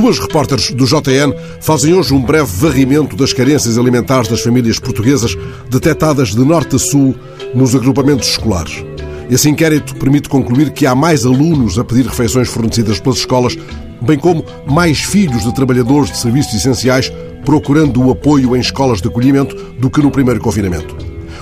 Duas repórteres do JN fazem hoje um breve varrimento das carências alimentares das famílias portuguesas detectadas de norte a sul nos agrupamentos escolares. Esse inquérito permite concluir que há mais alunos a pedir refeições fornecidas pelas escolas, bem como mais filhos de trabalhadores de serviços essenciais procurando o apoio em escolas de acolhimento do que no primeiro confinamento.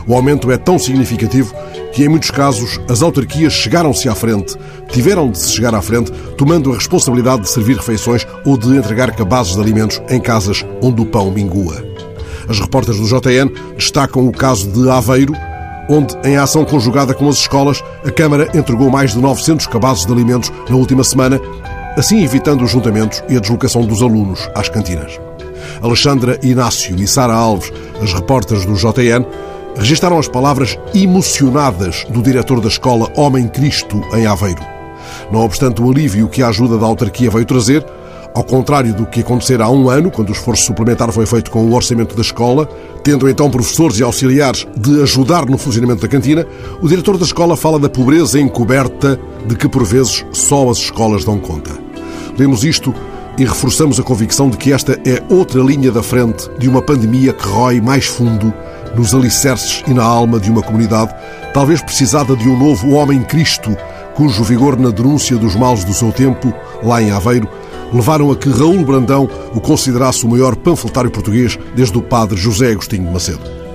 O aumento é tão significativo que, em muitos casos, as autarquias chegaram-se à frente, tiveram de se chegar à frente, tomando a responsabilidade de servir refeições ou de entregar cabazes de alimentos em casas onde o pão mingua. As repórteres do JN destacam o caso de Aveiro, onde, em ação conjugada com as escolas, a Câmara entregou mais de 900 cabazes de alimentos na última semana, assim evitando os juntamentos e a deslocação dos alunos às cantinas. Alexandra Inácio e Sara Alves, as repórteres do JN, registaram as palavras emocionadas do diretor da escola Homem Cristo, em Aveiro. Não obstante o alívio que a ajuda da autarquia veio trazer, ao contrário do que acontecera há um ano, quando o esforço suplementar foi feito com o orçamento da escola, tendo então professores e auxiliares de ajudar no funcionamento da cantina, o diretor da escola fala da pobreza encoberta de que por vezes só as escolas dão conta. Lemos isto e reforçamos a convicção de que esta é outra linha da frente de uma pandemia que rói mais fundo nos alicerces e na alma de uma comunidade, talvez precisada de um novo homem Cristo, cujo vigor na denúncia dos males do seu tempo, lá em Aveiro, levaram a que Raul Brandão o considerasse o maior panfletário português desde o padre José Agostinho de Macedo.